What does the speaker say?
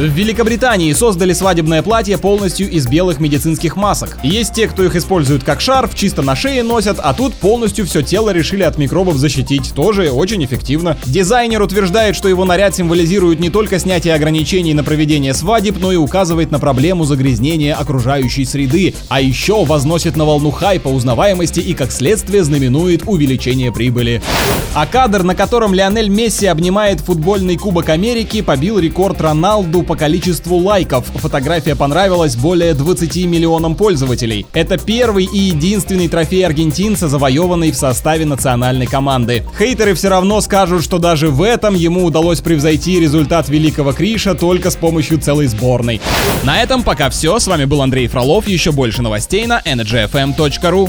В Великобритании создали свадебное платье полностью из белых медицинских масок. Есть те, кто их используют как шарф, чисто на шее носят, а тут полностью все тело решили от микробов защитить. Тоже очень эффективно. Дизайнер утверждает, что его наряд символизирует не только снятие ограничений на проведение свадеб, но и указывает на проблему загрязнения окружающей среды. А еще возносит на волну хайпа узнаваемости и как следствие знаменует увеличение прибыли. А кадр, на котором Лионель Месси обнимает футбольный Кубок Америки, побил рекорд Роналду по количеству лайков. Фотография понравилась более 20 миллионам пользователей. Это первый и единственный трофей аргентинца, завоеванный в составе национальной команды. Хейтеры все равно скажут, что даже в этом ему удалось превзойти результат великого Криша только с помощью целой сборной. На этом пока все. С вами был Андрей Фролов. Еще больше новостей на energyfm.ru.